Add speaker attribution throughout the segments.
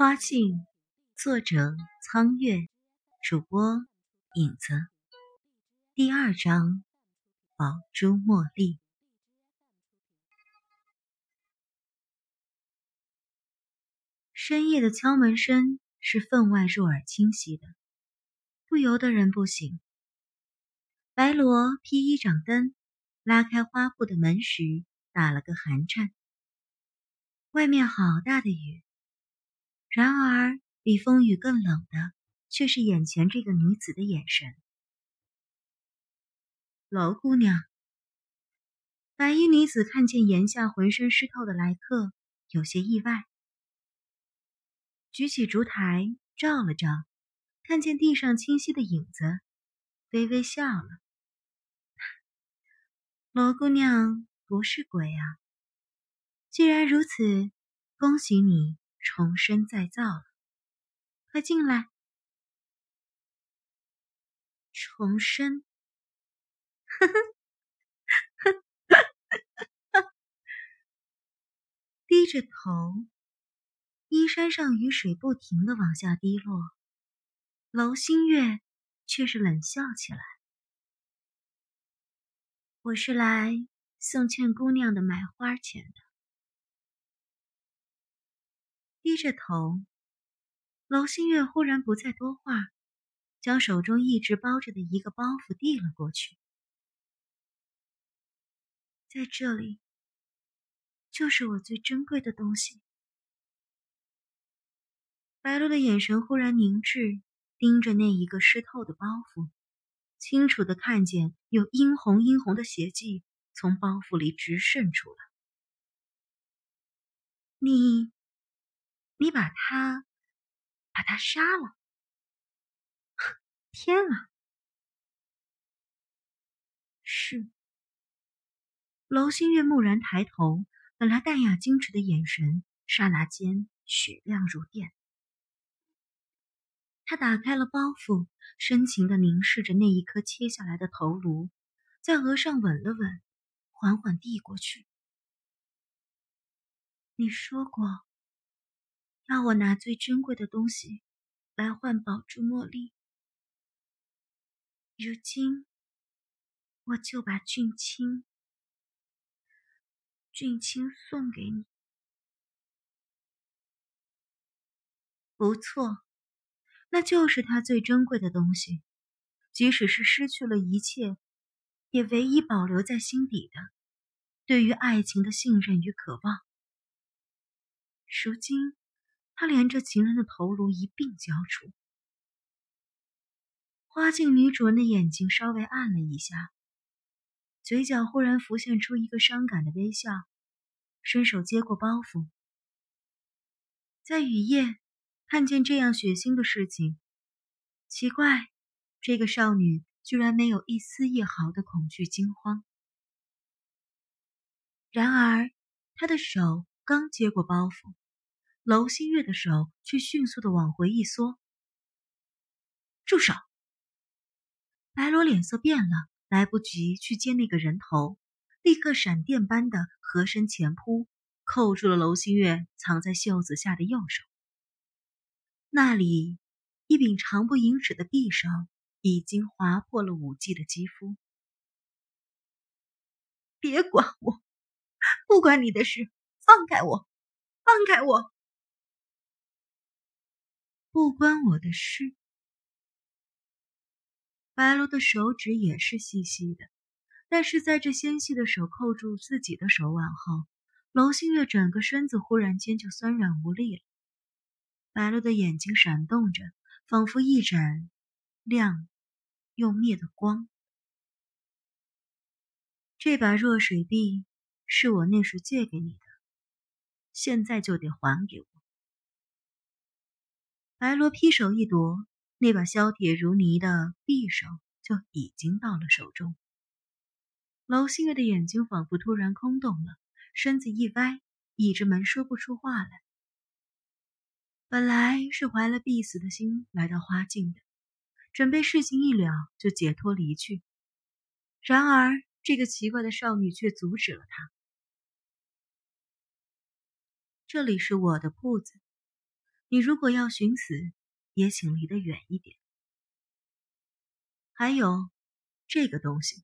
Speaker 1: 花镜，作者苍月，主播影子。第二章，宝珠茉莉。深夜的敲门声是分外入耳清晰的，不由得人不醒。白罗披衣掌灯，拉开花布的门时，打了个寒颤。外面好大的雨。然而，比风雨更冷的，却是眼前这个女子的眼神。娄姑娘，白衣女子看见檐下浑身湿透的来客，有些意外，举起烛台照了照，看见地上清晰的影子，微微笑了。罗姑娘不是鬼啊！既然如此，恭喜你。重生再造了，快进来！重生，呵呵，低着头，衣衫上雨水不停的往下滴落，楼星月却是冷笑起来：“我是来送劝姑娘的买花钱的。”低着头，娄新月忽然不再多话，将手中一直包着的一个包袱递了过去。在这里，就是我最珍贵的东西。白露的眼神忽然凝滞，盯着那一个湿透的包袱，清楚的看见有殷红殷红的血迹从包袱里直渗出来。你。你把他，把他杀了！天啊！是。娄新月蓦然抬头，本来淡雅矜持的眼神，刹那间雪亮如电。他打开了包袱，深情的凝视着那一颗切下来的头颅，在额上吻了吻，缓缓递过去。你说过。让我拿最珍贵的东西来换宝珠茉莉，如今我就把俊卿、俊卿送给你。不错，那就是他最珍贵的东西，即使是失去了一切，也唯一保留在心底的，对于爱情的信任与渴望。如今。他连着情人的头颅一并交出，花镜女主人的眼睛稍微暗了一下，嘴角忽然浮现出一个伤感的微笑，伸手接过包袱。在雨夜看见这样血腥的事情，奇怪，这个少女居然没有一丝一毫的恐惧惊慌。然而，她的手刚接过包袱。娄新月的手却迅速的往回一缩。住手！白罗脸色变了，来不及去接那个人头，立刻闪电般的合身前扑，扣住了娄新月藏在袖子下的右手。那里一柄长不盈尺的匕首已经划破了武技的肌肤。别管我，不关你的事，放开我，放开我！不关我的事。白罗的手指也是细细的，但是在这纤细的手扣住自己的手腕后，娄星月整个身子忽然间就酸软无力了。白罗的眼睛闪动着，仿佛一盏亮又灭的光。这把弱水臂是我那时借给你的，现在就得还给我。白罗劈手一夺，那把削铁如泥的匕首就已经到了手中。娄星月的眼睛仿佛突然空洞了，身子一歪，倚着门说不出话来。本来是怀了必死的心来到花境的，准备事情一了就解脱离去。然而这个奇怪的少女却阻止了他。这里是我的铺子。你如果要寻死，也请离得远一点。还有这个东西，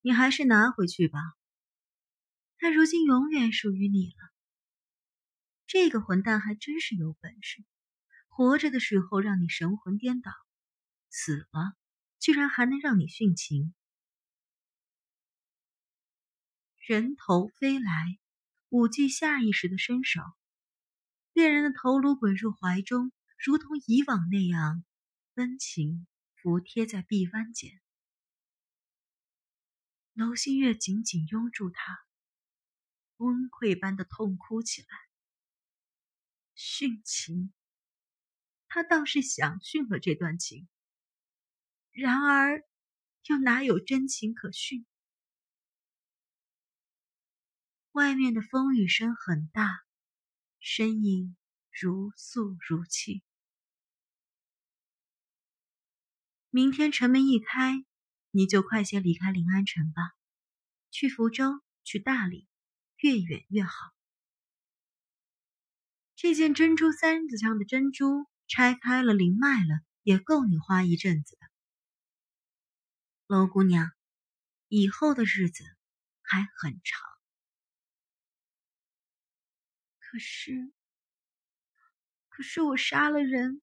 Speaker 1: 你还是拿回去吧。他如今永远属于你了。这个混蛋还真是有本事，活着的时候让你神魂颠倒，死了居然还能让你殉情。人头飞来，武技下意识的伸手，恋人的头颅滚入怀中，如同以往那样温情。服贴在臂弯间，娄新月紧紧拥住他，崩溃般的痛哭起来。殉情，他倒是想殉了这段情，然而又哪有真情可殉？外面的风雨声很大，声音如诉如泣。明天城门一开，你就快些离开临安城吧，去福州，去大理，越远越好。这件珍珠簪子上的珍珠拆开了，零卖了，也够你花一阵子的。娄姑娘，以后的日子还很长。可是，可是我杀了人，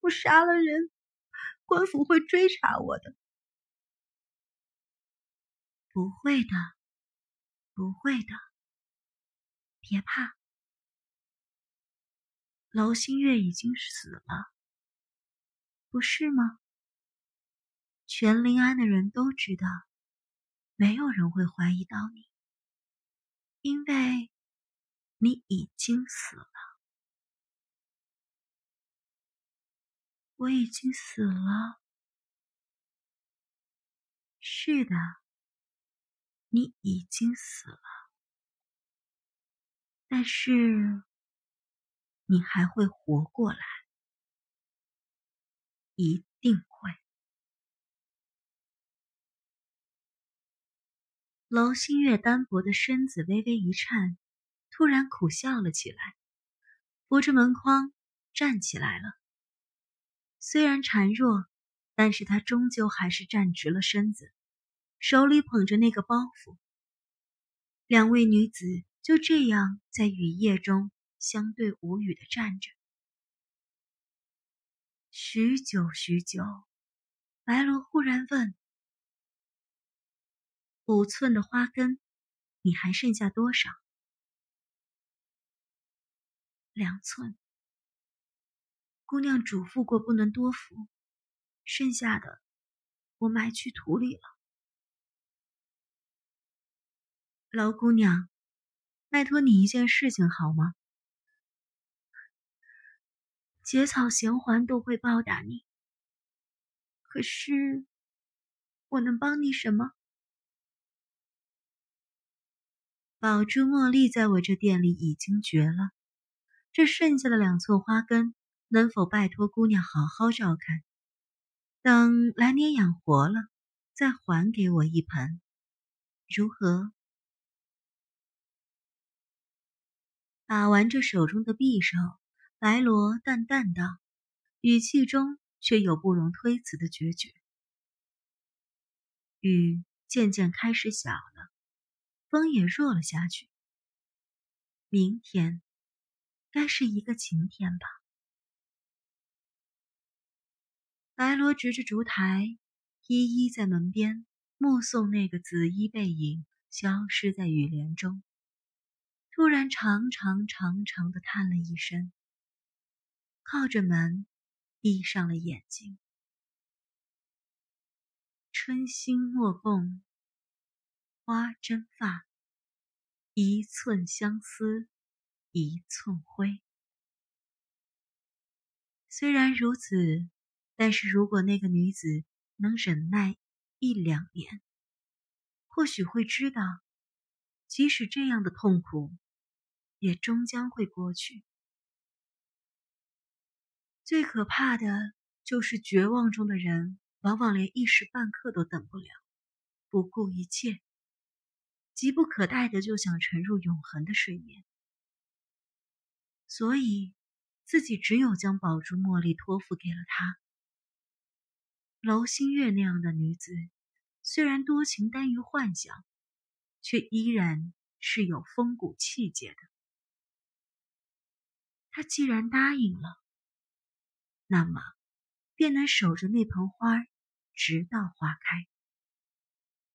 Speaker 1: 我杀了人。官府会追查我的，不会的，不会的，别怕。娄新月已经死了，不是吗？全临安的人都知道，没有人会怀疑到你，因为你已经死了。我已经死了。是的，你已经死了，但是你还会活过来，一定会。娄新月单薄的身子微微一颤，突然苦笑了起来，扶着门框站起来了。虽然孱弱，但是他终究还是站直了身子，手里捧着那个包袱。两位女子就这样在雨夜中相对无语的站着。许久许久，白罗忽然问：“五寸的花根，你还剩下多少？”两寸。姑娘嘱咐过，不能多服，剩下的我埋去土里了。老姑娘，拜托你一件事情好吗？结草衔环都会报答你，可是我能帮你什么？宝珠茉莉在我这店里已经绝了，这剩下的两簇花根。能否拜托姑娘好好照看，等来年养活了，再还给我一盆，如何？把玩着手中的匕首，白罗淡淡道，语气中却有不容推辞的决绝。雨渐渐开始小了，风也弱了下去。明天该是一个晴天吧。白罗执着烛台，依依在门边目送那个紫衣背影消失在雨帘中。突然，长长长长的叹了一声，靠着门，闭上了眼睛。春心莫共花争发，一寸相思一寸灰。虽然如此。但是如果那个女子能忍耐一两年，或许会知道，即使这样的痛苦，也终将会过去。最可怕的就是绝望中的人，往往连一时半刻都等不了，不顾一切，急不可待的就想沉入永恒的睡眠。所以，自己只有将宝珠茉莉托付给了他。娄星月那样的女子，虽然多情耽于幻想，却依然是有风骨气节的。他既然答应了，那么便能守着那盆花，直到花开，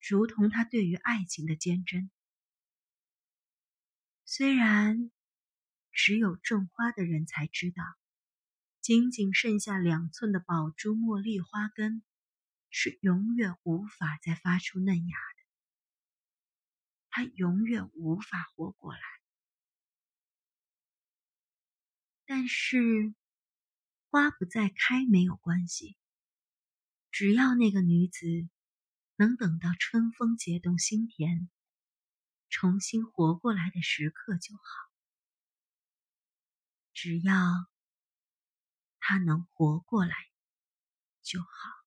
Speaker 1: 如同他对于爱情的坚贞。虽然只有种花的人才知道。仅仅剩下两寸的宝珠茉莉花根，是永远无法再发出嫩芽的。它永远无法活过来。但是，花不再开没有关系，只要那个女子能等到春风解冻心田，重新活过来的时刻就好。只要。他能活过来就好。